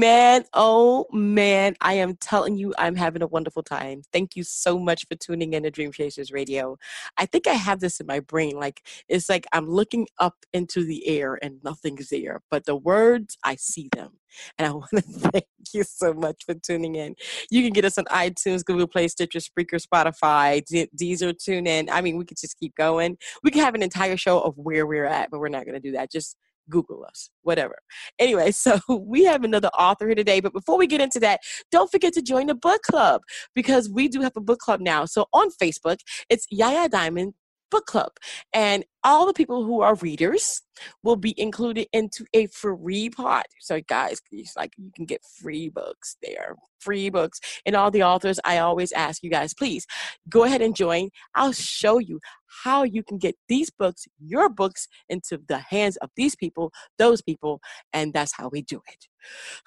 Man, oh man, I am telling you, I'm having a wonderful time. Thank you so much for tuning in to Dream Chasers Radio. I think I have this in my brain. Like, it's like I'm looking up into the air and nothing's there, but the words, I see them. And I want to thank you so much for tuning in. You can get us on iTunes, Google Play, Stitcher, Spreaker, Spotify, Deezer, TuneIn. I mean, we could just keep going. We could have an entire show of where we're at, but we're not going to do that. Just Google us, whatever. Anyway, so we have another author here today. But before we get into that, don't forget to join the book club because we do have a book club now. So on Facebook, it's Yaya Diamond book club and all the people who are readers will be included into a free pot so guys it's like you can get free books there free books and all the authors i always ask you guys please go ahead and join i'll show you how you can get these books, your books, into the hands of these people, those people, and that's how we do it.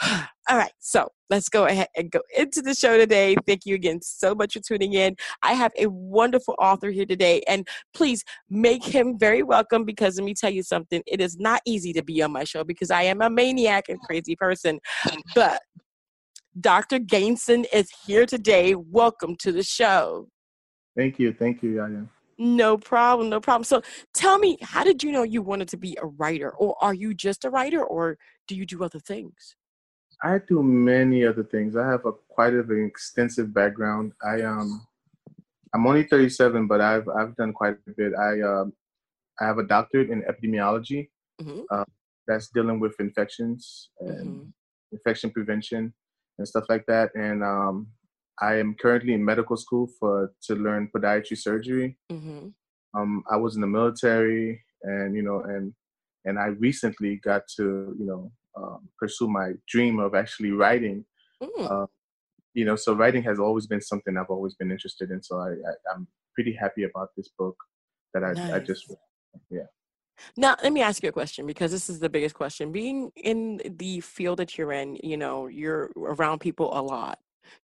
All right, so let's go ahead and go into the show today. Thank you again so much for tuning in. I have a wonderful author here today, and please make him very welcome because let me tell you something. It is not easy to be on my show because I am a maniac and crazy person, but Dr. Gainson is here today. Welcome to the show. Thank you. Thank you, Yaya. No problem, no problem. So tell me, how did you know you wanted to be a writer? Or are you just a writer or do you do other things? I do many other things. I have a quite of an extensive background. I um I'm only 37, but I've I've done quite a bit. I um I have a doctorate in epidemiology. Mm-hmm. Uh, that's dealing with infections and mm-hmm. infection prevention and stuff like that. And um, I am currently in medical school for to learn podiatry surgery. Mm-hmm. Um, I was in the military, and you know, and and I recently got to you know um, pursue my dream of actually writing. Mm. Uh, you know, so writing has always been something I've always been interested in. So I, I am pretty happy about this book that I nice. I just yeah. Now, let me ask you a question because this is the biggest question. Being in the field that you're in, you know, you're around people a lot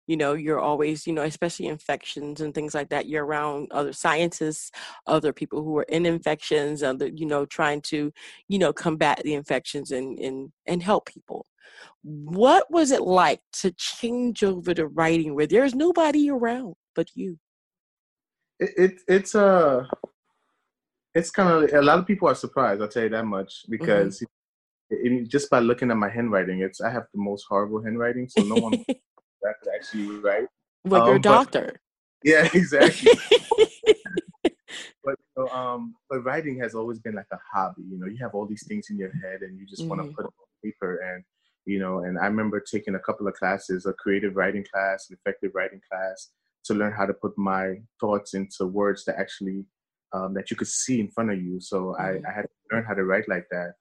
you know you're always you know especially infections and things like that you're around other scientists other people who are in infections other you know trying to you know combat the infections and and and help people what was it like to change over to writing where there's nobody around but you it, it it's a uh, it's kind of a lot of people are surprised i'll tell you that much because mm-hmm. It, just by looking at my handwriting, it's I have the most horrible handwriting, so no one that could actually write. Like um, your doctor. But, yeah, exactly. but you know, um, but writing has always been like a hobby. You know, you have all these things in your head, and you just mm-hmm. want to put them on paper. And you know, and I remember taking a couple of classes, a creative writing class, an effective writing class, to learn how to put my thoughts into words that actually um, that you could see in front of you. So mm-hmm. I, I, had to learn how to write like that.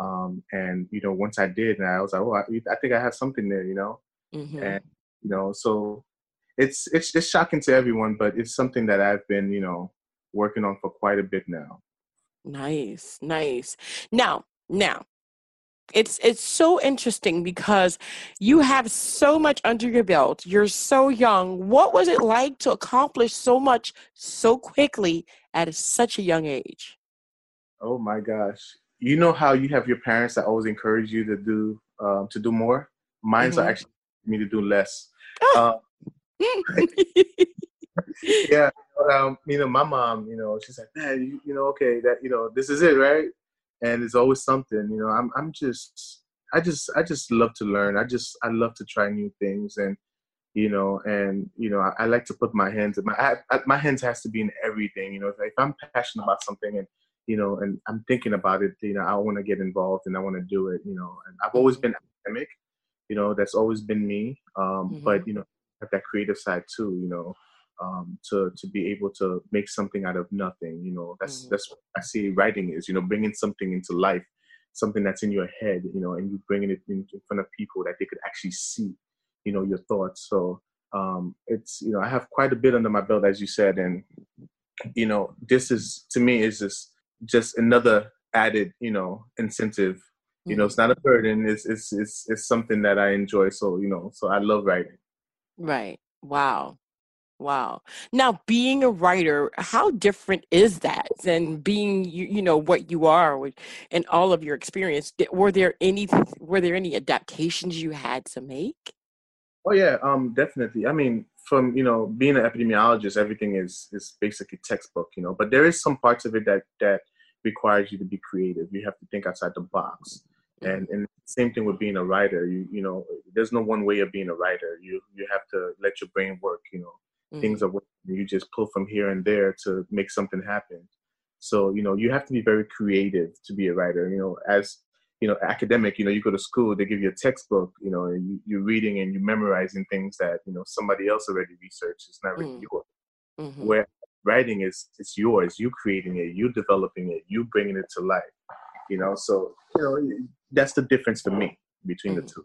Um, and you know, once I did, and I was like, oh, I, I think I have something there, you know. Mm-hmm. And you know so it's it's it's shocking to everyone but it's something that i've been you know working on for quite a bit now nice nice now now it's it's so interesting because you have so much under your belt you're so young what was it like to accomplish so much so quickly at such a young age oh my gosh you know how you have your parents that always encourage you to do um, to do more mine's mm-hmm. are actually me to do less um, yeah, um, you know, my mom, you know, she's like, man, you, you know, okay, that, you know, this is it, right? And it's always something, you know. I'm, I'm just, I just, I just love to learn. I just, I love to try new things, and you know, and you know, I, I like to put my hands. My, I, I, my hands has to be in everything, you know. If, if I'm passionate about something, and you know, and I'm thinking about it, you know, I want to get involved and I want to do it, you know. And I've always been academic, you know that's always been me um, mm-hmm. but you know have that creative side too you know um, to to be able to make something out of nothing. You know, that's Mhm. that's what I see writing is. You know, bringing something into life, something that's in your head. You know, and you bringing it in, in front of people that they could actually see. You know, your thoughts. So um, it's you know I have quite a bit under my belt, as you said, and you know this is to me is just just another added you know incentive. You know, it's not a burden. It's it's it's it's something that I enjoy. So you know, so I love writing. Right. Wow. Wow. Now, being a writer, how different is that than being you, you know what you are with, and all of your experience? Were there any were there any adaptations you had to make? Oh yeah, um, definitely. I mean, from you know being an epidemiologist, everything is is basically textbook, you know. But there is some parts of it that that requires you to be creative. You have to think outside the box, and and same thing with being a writer. You you know, there's no one way of being a writer. You you have to let your brain work. You know, Mhm. things are working. You just pull from here and there to make something happen. So you know, you have to be very creative to be a writer. You know, as you know, academic. You know, you go to school, they give you a textbook. You know, and you, you're reading and you're memorizing things that you know somebody else already researched. It's not really Mm. yours. Mhm. Where writing is, it's yours. You creating it. You developing it. You bringing it to life. You know, so you know that's the difference for me between the Mhm. two.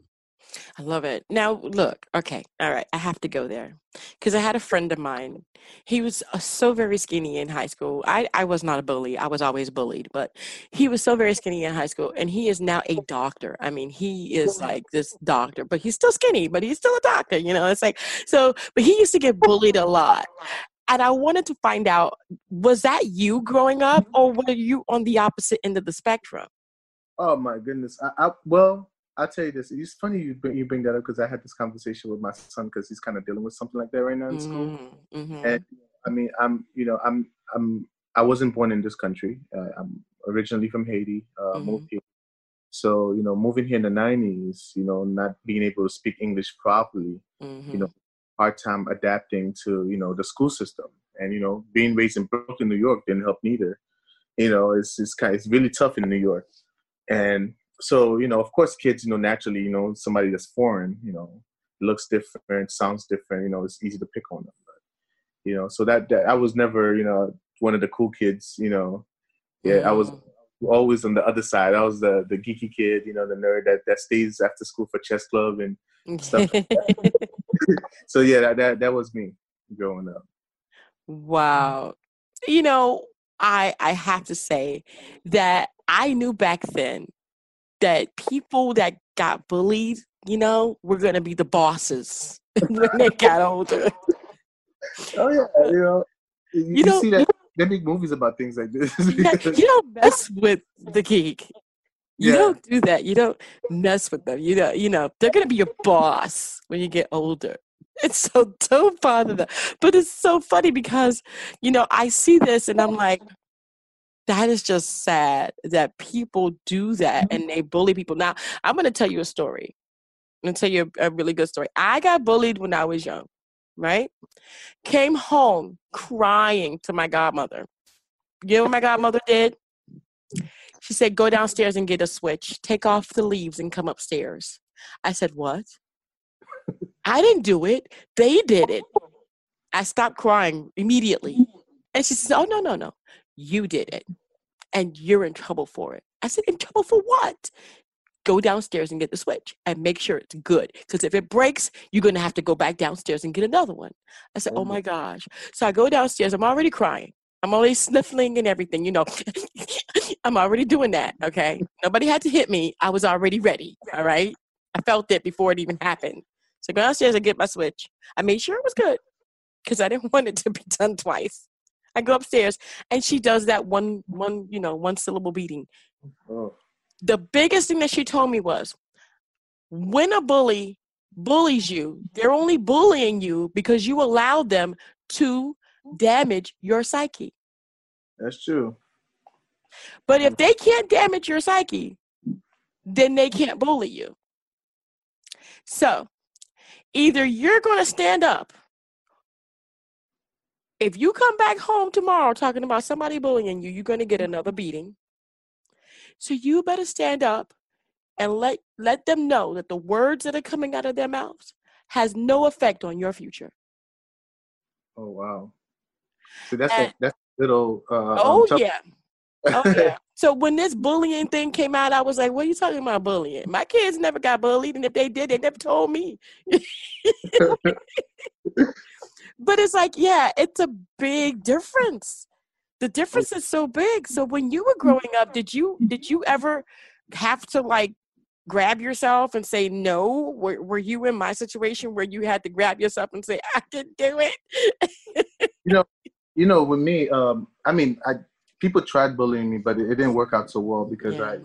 I love it. Now, look, okay, all right, I have to go there because I had a friend of mine. He was uh, so very skinny in high school. I, I was not a bully, I was always bullied, but he was so very skinny in high school, and he is now a doctor. I mean, he is like this doctor, but he's still skinny, but he's still a doctor, you know? It's like, so, but he used to get bullied a lot. And I wanted to find out was that you growing up, or were you on the opposite end of the spectrum? Oh my goodness. I, I well, I'll tell you this. It's funny you bring, you bring that up because I had this conversation with my son because he's kind of dealing with something like that right now in school. Mhm, mhm, And I mean, I'm you know I'm I'm I wasn't born in this country. Uh, I'm originally from Haiti. Uh, Mhm. Moved here. So you know, moving here in the '90s, you know, not being able to speak English properly, you know, hard time adapting to you know the school system, and you know, being raised in Brooklyn, New York, didn't help neither. You know, it's it's kind it's really tough in New York, and so you know, of course, kids, you know, naturally, you know, somebody that's foreign, you know, looks different, sounds different, you know, it's easy to pick on them. But, you know, so that, that I was never, you know, one of the cool kids, you know. Yeah, I was Mhm. always on the other side. I was the the geeky kid, you know, the nerd that that stays after school for chess club, and stuff so yeah, that that, that was me growing up. Wow. You know, I I have to say that I knew back then that people that got bullied, you know, were gonna be the bosses when they got older. Oh yeah, you know, you, You you don't see you, that they make movies about things like this. you don't mess with the geek. You Yeah. don't do that. You don't mess with them. You know, you know, they're gonna be your boss when you get older. It's so don't bother them. But it's so funny because, you know, I see this and I'm like, that is just sad that people do that mm-hmm. and they bully people. Now, I'm going to tell you a story. I'm going to tell you a, a really good story. I got bullied when I was young, right? Came home crying to my godmother. You know what my godmother did? She said, Go downstairs and get a switch, take off the leaves and come upstairs. I said, What? I didn't do it. They did it. I stopped crying immediately. And she said, Oh, no, no, no. You did it. And you're in trouble for it. I said, In trouble for what? Go downstairs and get the switch and make sure it's good. Because if it breaks, you're going to have to go back downstairs and get another one. I said, Oh Oh my- gosh. So I go downstairs. I'm already crying. I'm already sniffling and everything, you know. I'm already doing that, okay? Nobody had to hit me. I was already ready, all right? I felt it before it even happened. So I go downstairs and get my switch. I made sure it was good because I didn't want it to be done twice. I go upstairs and she does that one, one, you know, one syllable beating. Oh, The biggest thing that she told me was when a bully bullies you, they're only bullying you because you allowed them to damage your psyche. that's true. But if they can't damage your psyche, then they can't bully you. So either you're going to stand up. If you come back home tomorrow talking about somebody bullying you, you're going to get another beating. So you better stand up and let let them know that the words that are coming out of their mouths has no effect on your future. Oh wow. So that's and, a, that's a little. Uh, oh yeah. Oh yeah. So when this bullying thing came out, I was like, "What are you talking about bullying? My kids never got bullied, and if they did, they never told me." but it's like, yeah, it's a big difference. The difference is so big. So when you were mm-hmm. growing up, did you did mm-hmm. you ever have to like grab yourself and say no? Were, were you in my situation where you had to grab yourself and say I can do it? you know, you know, with me, um, I mean, I people tried bullying me, but it, it didn't work out so well because yeah.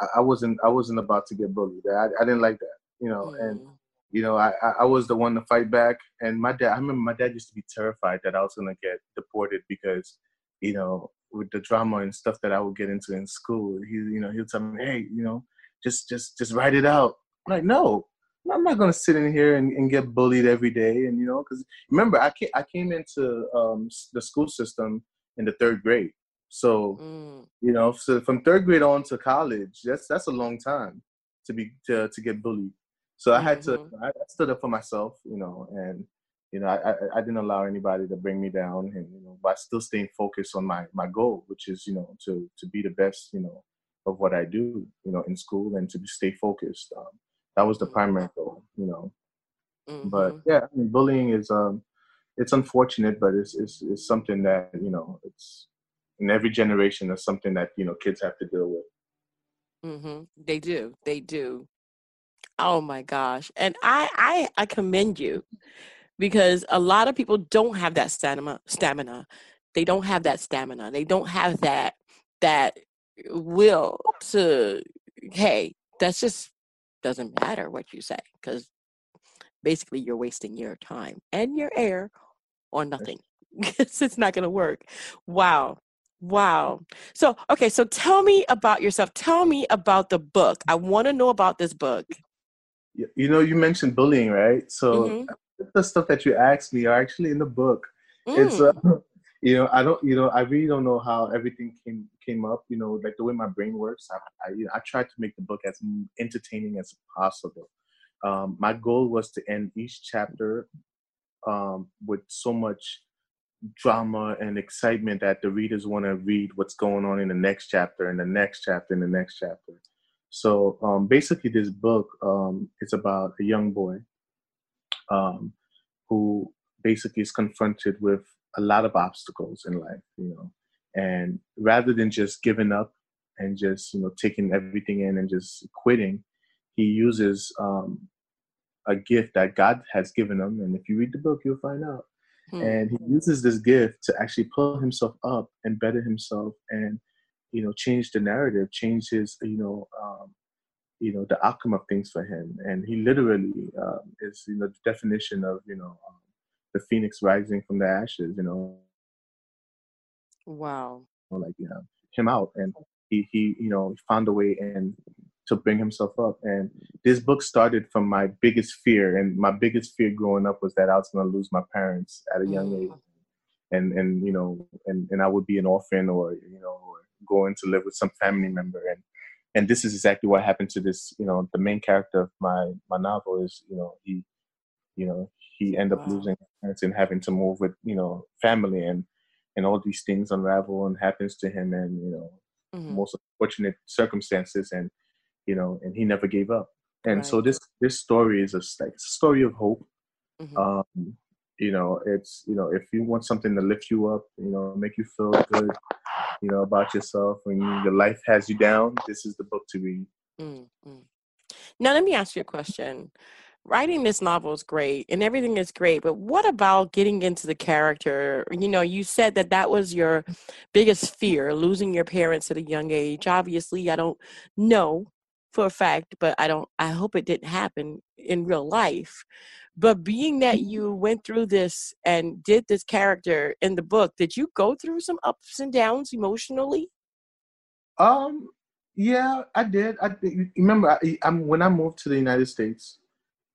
I, I wasn't, I wasn't about to get bullied. I, I didn't like that, you know, and mm. You know, I, I was the one to fight back. And my dad, I remember my dad used to be terrified that I was gonna get deported because, you know, with the drama and stuff that I would get into in school, he, you know, he'll tell me, hey, you know, just, just, just write it out. I'm like, no, I'm not gonna sit in here and, and get bullied every day. And you know, because remember, I came, I came into um, the school system in the third grade. So mm. you know, so from third grade on to college, that's that's a long time to be to to get bullied. So I had to mm-hmm. I stood up for myself, you know, and you know I, I, didn't allow anybody to bring me down, and you know, but still staying focused on my my goal, which is you know to to be the best, you know, of what I do, you know, in school and to stay focused. Um, that was the mm-hmm. primary goal, you know. Mm-hmm. But yeah, I mean, bullying is um, it's unfortunate, but it's, it's it's something that you know it's in every generation is something that you know kids have to deal with. Mm-hmm. They do. They do. Oh my gosh! And I I I commend you mm-hmm. because a lot of people don't have that stamina. Stamina. They don't have that stamina. They don't have that that uh, will to. Hey, that's just doesn't matter what you say because basically you're wasting your time and your air on nothing. it's not going to work. Wow. Wow. So, okay, so tell me about yourself. Tell me about the book. I want to know about this book. You know, you mentioned bullying, right? So, mm-hmm. the stuff that you asked me are actually in the book. Mm. It's, uh, you know, I don't, you know, I really don't know how everything came came up. You know, like the way my brain works. I, I, you know, I tried to make the book as entertaining as possible. Um, my goal was to end each chapter um, with so much drama and excitement that the readers want to read what's going on in the next chapter and the next chapter and the next chapter. So um, basically, this book um, is about a young boy um, who basically is confronted with a lot of obstacles in life, you know, and rather than just giving up and just you know taking everything in and just quitting, he uses um, a gift that God has given him, and if you read the book, you'll find out Hmm. And he uses this gift to actually pull himself up and better himself and, you know, change the narrative, change his, you know, um, you know, the outcome of things for him. And he literally um, is, you know, the definition of, you know, um, the phoenix rising from the ashes, you know. Wow. Like, you know, him out. And he, he, you know, found a way and to bring himself up. And this book started from my biggest fear, and my biggest fear growing up was that I was going to lose my parents at a young mm. age, and and you know, and and I would be an orphan or you know, going to live with some family member, and and this is exactly what happened to this. You know, the main character of my my novel is you know he, you know, he ended up wow. losing parents and having to move with you know family and and all these things unravel and happens to him and you know mm-hmm. most unfortunate circumstances and you know, and he never gave up. And right. so this this story is a like a story of hope. Mm-hmm. Um, you know, it's you know, if you want something to lift you up, you know, make you feel good, you know, about yourself when your life has you down, this is the book to read. Mm-hmm. Now, let me ask you a question. Writing this novel is great and everything is great, but what about getting into the character? You know, you said that that was your biggest fear, losing your parents at a young age. Obviously, I don't know for a fact, but I don't I hope it didn't happen in real life. But being that you went through this and did this character in the book, did you go through some ups and downs emotionally? Um yeah, I did. I remember I, I'm, when I moved to the United States,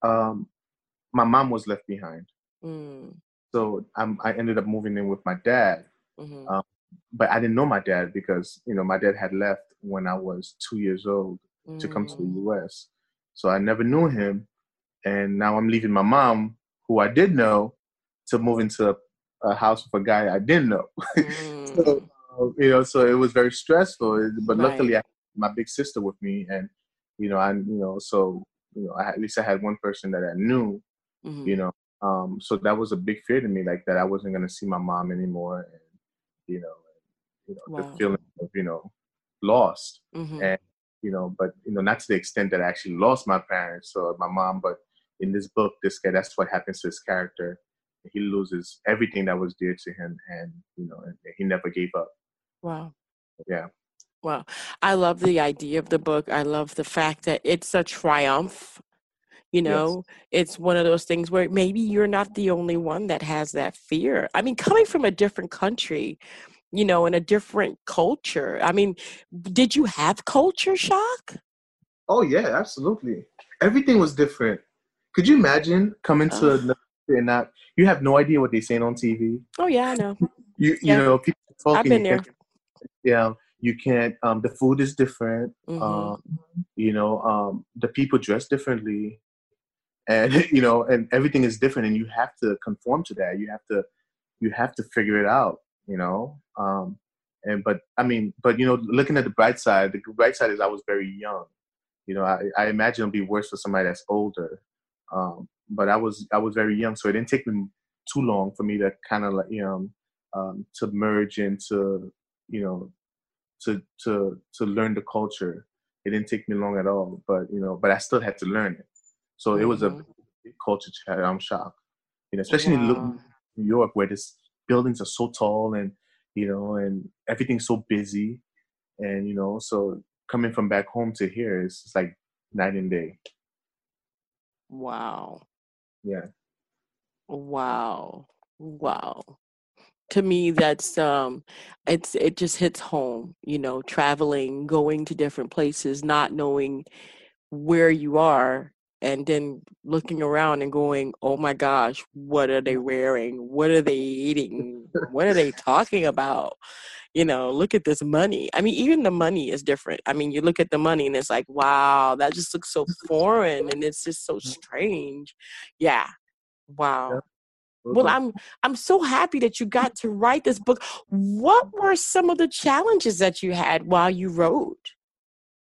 um, my mom was left behind. Mm. So I'm, I ended up moving in with my dad. Mm-hmm. Um, but I didn't know my dad because you know my dad had left when I was two years old, mm. to come to the mm. US. So I never knew him. And now I'm leaving my mom, who I did know, to move into a, house with a guy I didn't know. Mm. so, you know, so it was very stressful. But right. luckily, I had my big sister with me, and you know, I you know, so you know, I, at least I had one person that I knew, mm-hmm. you know. Um, so that was a big fear to me, like that I wasn't gonna see my mom anymore, and you know, you know, wow. the feeling of you know, lost, mm-hmm. and you know, but you know, not to the extent that I actually lost my parents or my mom, but in this book, this guy, that's what happens to his character. He loses everything that was dear to him, and you know, and he never gave up. Wow. Yeah. Well, I love the idea of the book. I love the fact that it's a triumph. You know, yes. it's one of those things where maybe you're not the only one that has that fear. I mean, coming from a different country, you know, in a different culture. I mean, did you have culture shock? Oh yeah, absolutely. Everything was different. Could you imagine coming to uh, and not you have no idea what they're saying on TV? Oh yeah, I know. You you yeah. know people talking. I've been there. Yeah, you can't. Um, the food is different. Mm-hmm. Um, you know, um, the people dress differently, and you know, and everything is different, and you have to conform to that. You have to you have to figure it out. You know, um, and but I mean, but you know, looking at the bright side, the bright side is I was very young. You know, I, I imagine it'll be worse for somebody that's older. Um, but I was I was very young, so it didn't take me too long for me to kind of like you know um, to merge into you know to to to learn the culture. It didn't take me long at all, but you know, but I still had to learn it. So mm-hmm. it was a mm-hmm. culture shock. I'm shocked, you know, especially wow. in New York where this buildings are so tall and you know, and everything's so busy, and you know, so coming from back home to here is it's like night and day. Wow. Yeah. Wow. Wow. To me that's um it's it just hits home, you know, traveling, going to different places, not knowing where you are and then looking around and going, "Oh my gosh, what are they wearing? What are they eating? what are they talking about?" You know, look at this money. I mean, even the money is different. I mean, you look at the money and it's like, "Wow, that just looks so foreign and it's just so strange." Yeah. Wow. Well, mm-hmm. I'm I'm so happy that you got to write this book. What were some of the challenges that you had while you wrote?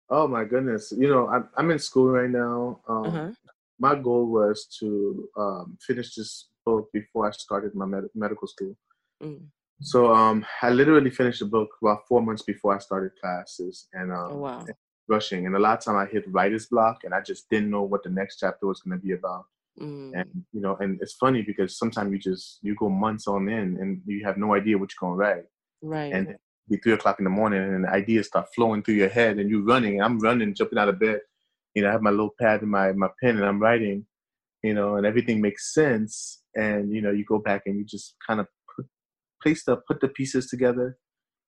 Oh my goodness! You know, I'm I'm in school right now. Um, uh-huh. My goal was to um, finish this book before I started my med- medical school. Mm. So um, I literally finished the book about four months before I started classes, and, um, oh, wow. rushing. And a lot of time I hit writer's block, and I just didn't know what the next chapter was going to be about. Mm. And you know, and it's funny because sometimes you just you go months on in and you have no idea what you're gonna write. Right. And be three o'clock in the morning and ideas start flowing through your head and you're running. I'm running, jumping out of bed. You know, I have my little pad and my my pen and I'm writing. You know, and everything makes sense. And you know, you go back and you just kind of put, place the put the pieces together.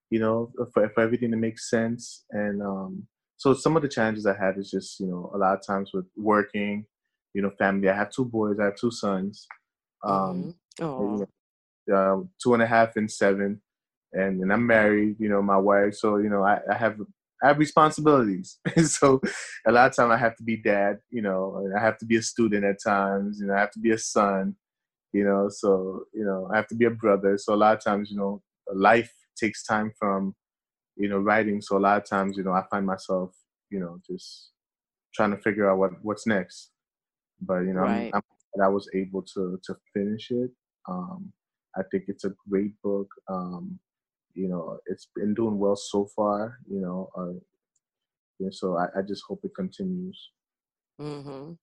You know, for for everything to make sense. And um, so some of the challenges I had is just you know a lot of times with working you know, family. I have two boys. I have two sons. Um, mm-hmm. uh, two and a half and seven, and and I'm married. You know, my wife. So you know, I, I have I have responsibilities. so a lot of time I have to be dad. You know, and I have to be a student at times. You know, I have to be a son. You know, so you know, I have to be a brother. So a lot of times, you know, life takes time from you know writing. So a lot of times, you know, I find myself, you know, just trying to figure out what what's next. But you know, right. I'm, I'm I was able to to finish it. Um, I think it's a great book. Um, you know, it's been doing well so far. You know, uh, so I, I just hope it continues. Mm-hmm.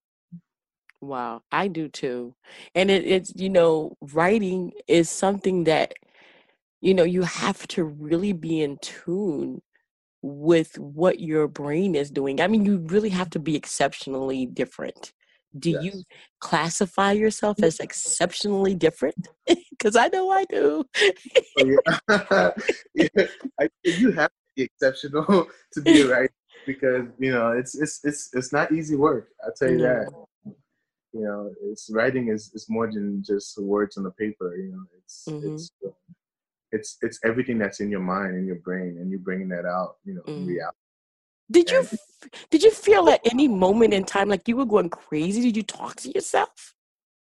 Wow, I do too. And it, it's you know, writing is something that you know you have to really be in tune with what your brain is doing. I mean, you really have to be exceptionally different do yes. you classify yourself as exceptionally different? Because I know I do. oh, yeah. yeah. I, you have to be exceptional to be right because you know it's it's it's it's not easy work. I'll tell you no. that. You know, it's writing is is more than just words on the paper. You know, it's mm-hmm. it's it's it's everything that's in your mind and your brain, and you bringing that out. You know, mm. in reality. Did you did you feel at any moment in time like you were going crazy? Did you talk to yourself?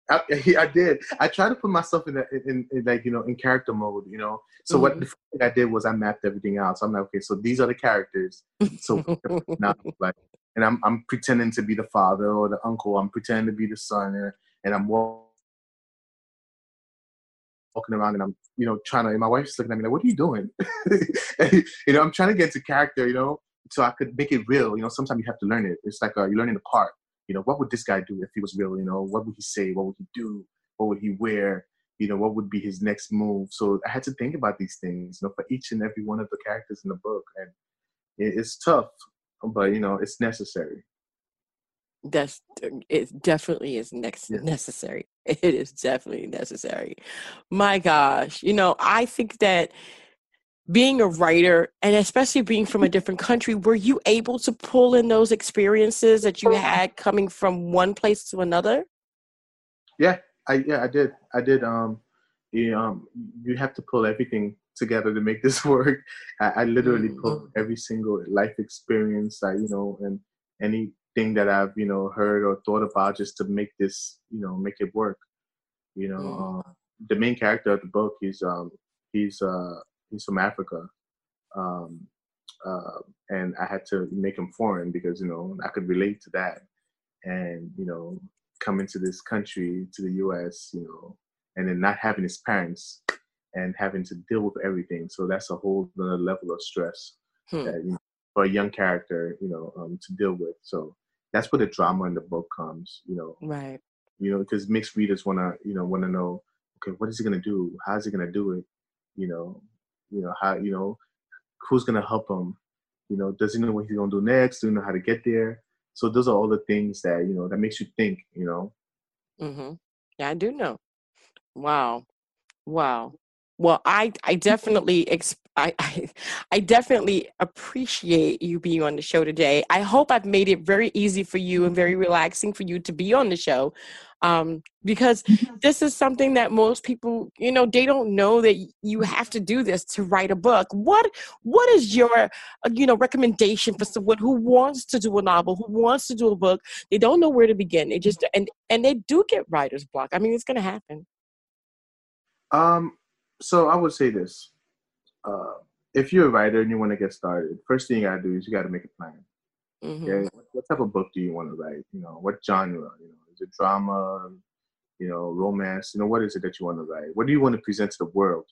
I, I, did. I tried to put myself in, the, in, in, like you know in character mode. You know, so mm-hmm. what the first thing I did was I mapped everything out. So I'm like, okay, so these are the characters. So now, like, and I'm I'm pretending to be the father or the uncle. I'm pretending to be the son, and, and I'm walking around and I'm you know trying to. And my wife's looking at me like, "What are you doing?" you know, I'm trying to get into character. You know, so I could make it real. You know, sometimes you have to learn it. It's like uh, you're learning the part you know, what would this guy do if he was real? You know, what would he say? What would he do? What would he wear? You know, what would be his next move? So I had to think about these things, you know, for each and every one of the characters in the book. And it's tough, but, you know, it's necessary. That's it definitely is next yeah. necessary. It is definitely necessary. My gosh, you know, I think that being a writer and especially being from a different country were you able to pull in those experiences that you had coming from one place to another yeah i yeah i did i did um you, um, you have to pull everything together to make this work i, I literally mm-hmm. pulled every single life experience that you know and anything that i've you know heard or thought about just to make this you know make it work you know mm-hmm. the main character of the book is um he's uh he's from Africa, um, uh, and I had to make him foreign because you know I could relate to that, and you know coming to this country to the U.S. you know, and then not having his parents and having to deal with everything. So that's a whole other level of stress hmm. that you know, for a young character, you know, um, to deal with. So that's where the drama in the book comes, you know. Right. You know, because mixed readers wanna, you know, wanna know, okay, what is he gonna do? How is he gonna do it? You know, you know how you know who's gonna help him? You know does he know what he's gonna do next? Do he know how to get there? So those are all the things that you know that makes you think you know? Mm-hmm. Yeah i do know. Wow. Wow. Well i i definitely exp- I, I, I definitely appreciate you being on the show today. I hope I've made it very easy for you and very relaxing for you to be on the show um, because mm-hmm. this is something that most people you know they don't know that you have to do this to write a book. What what is your uh, you know recommendation for someone who wants to do a novel who wants to do a book? They don't know where to begin. They just and and they do get writer's block. I mean it's going to happen. Um so i would say this uh if you're a writer and you want to get started first thing you got to do is you got to make a plan. Mm-hmm. okay? What type of book do you want to write? You know what genre you know is it drama? You know, romance? You know, what is it that you want to write? What do you want to present to the world?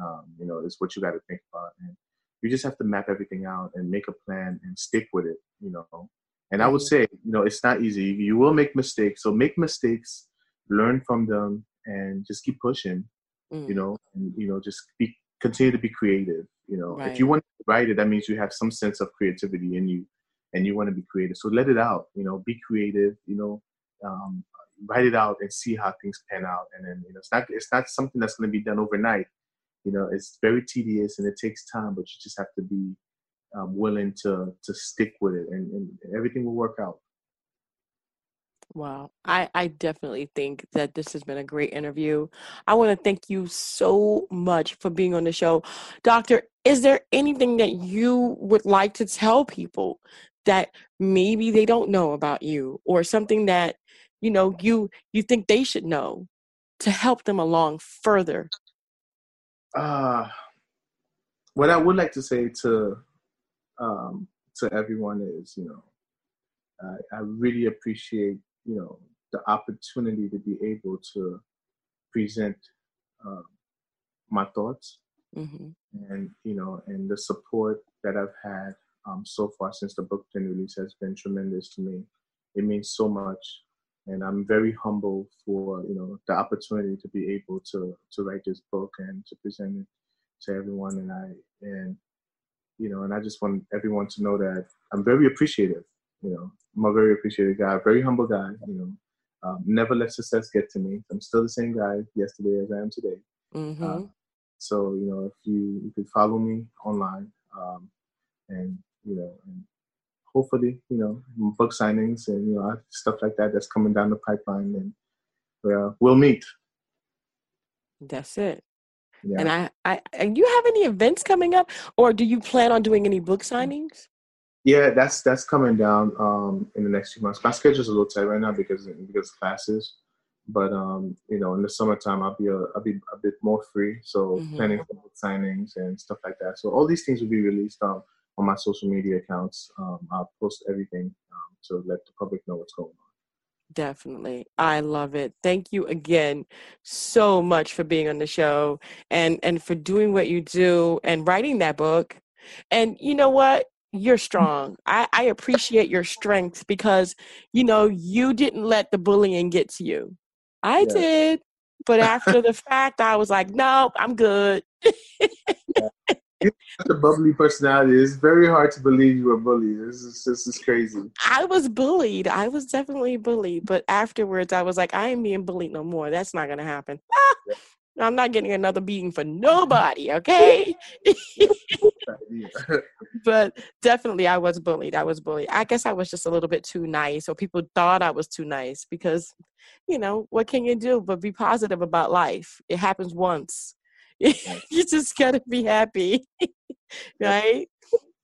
Um, you know, is what you got to think about. And you just have to map everything out and make a plan and stick with it. You know, and I would mm-hmm. say, you know, it's not easy. You will make mistakes. So make mistakes, learn from them, and just keep pushing. Mm. You know, and you know, just be continue to be creative. You know, right. if you want to write it, that means you have some sense of creativity in you, and you want to be creative. So let it out. You know, be creative. You know, um, write it out and see how things pan out. And then you know, it's not it's not something that's going to be done overnight. You know, it's very tedious and it takes time, but you just have to be um, willing to to stick with it, and, and everything will work out. Wow. I, I definitely think that this has been a great interview. I want to thank you so much for being on the show. Doctor, is there anything that you would like to tell people that maybe they don't know about you or something that you know you you think they should know to help them along further uh what i would like to say to um to everyone is you know i, I really appreciate you know the opportunity to be able to present uh, my thoughts mm-hmm. and you know and the support that i've had um, so far since the book been released has been tremendous to me it means so much and I'm very humble for you know the opportunity to be able to to write this book and to present it to everyone. And I and you know and I just want everyone to know that I'm very appreciative you know I'm a very appreciative guy very humble guy you know. Um, never let success get to me. I'm still the same guy yesterday as I am today. Mm-hmm. uh, so you know if you you could follow me online um, and you know and hopefully, you know, book signings and you know stuff like that that's coming down the pipeline, and uh, we'll meet. That's it. Yeah. And I, I, do you have any events coming up, or do you plan on doing any book signings? Yeah, that's that's coming down um, in the next few months. My schedule's a little tight right now because because classes, but um, you know, in the summertime, I'll be a, I'll be a bit more free. So mm-hmm. planning for book signings and stuff like that. So all these things will be released um, on my social media accounts. Um, I'll post everything um, to let the public know what's going on. Definitely. I love it. Thank you again so much for being on the show and and for doing what you do and writing that book. And you know what? You're strong. I, I appreciate your strength because you know you didn't let the bullying get to you. I yeah. did. But after the fact, I was like, no, I'm good. yeah. Such a bubbly personality. It's very hard to believe you were bullied. This is this is crazy. I was bullied. I was definitely bullied. But afterwards, I was like, I ain't being bullied no more. That's not gonna happen. Yeah. I'm not getting another beating for nobody. Okay. but definitely, I was bullied. I was bullied. I guess I was just a little bit too nice, or people thought I was too nice because, you know, what can you do but be positive about life? It happens once. you just gotta be happy, right?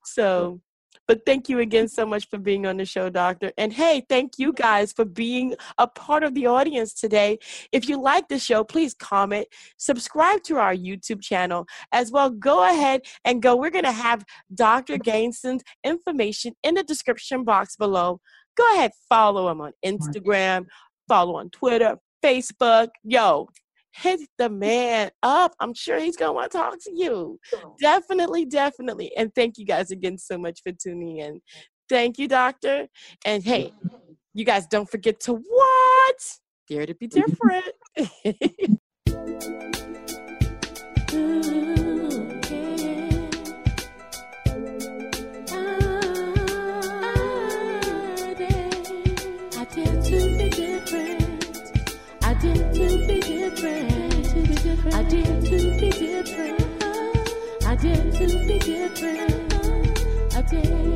So, but thank you again so much for being on the show, Doctor. And hey, thank you guys for being a part of the audience today. If you like the show, please comment, subscribe to our YouTube channel as well. Go ahead and go. We're going to have Dr. Gainson's information in the description box below. Go ahead, follow him on Instagram, follow on Twitter, Facebook. Yo, hit the man up. I'm sure he's going to want to talk to you. Definitely, definitely. And thank you guys again so much for tuning in. Thank you, doctor. And hey, you guys don't forget to what? Dare to be different. dare to be different. I dare.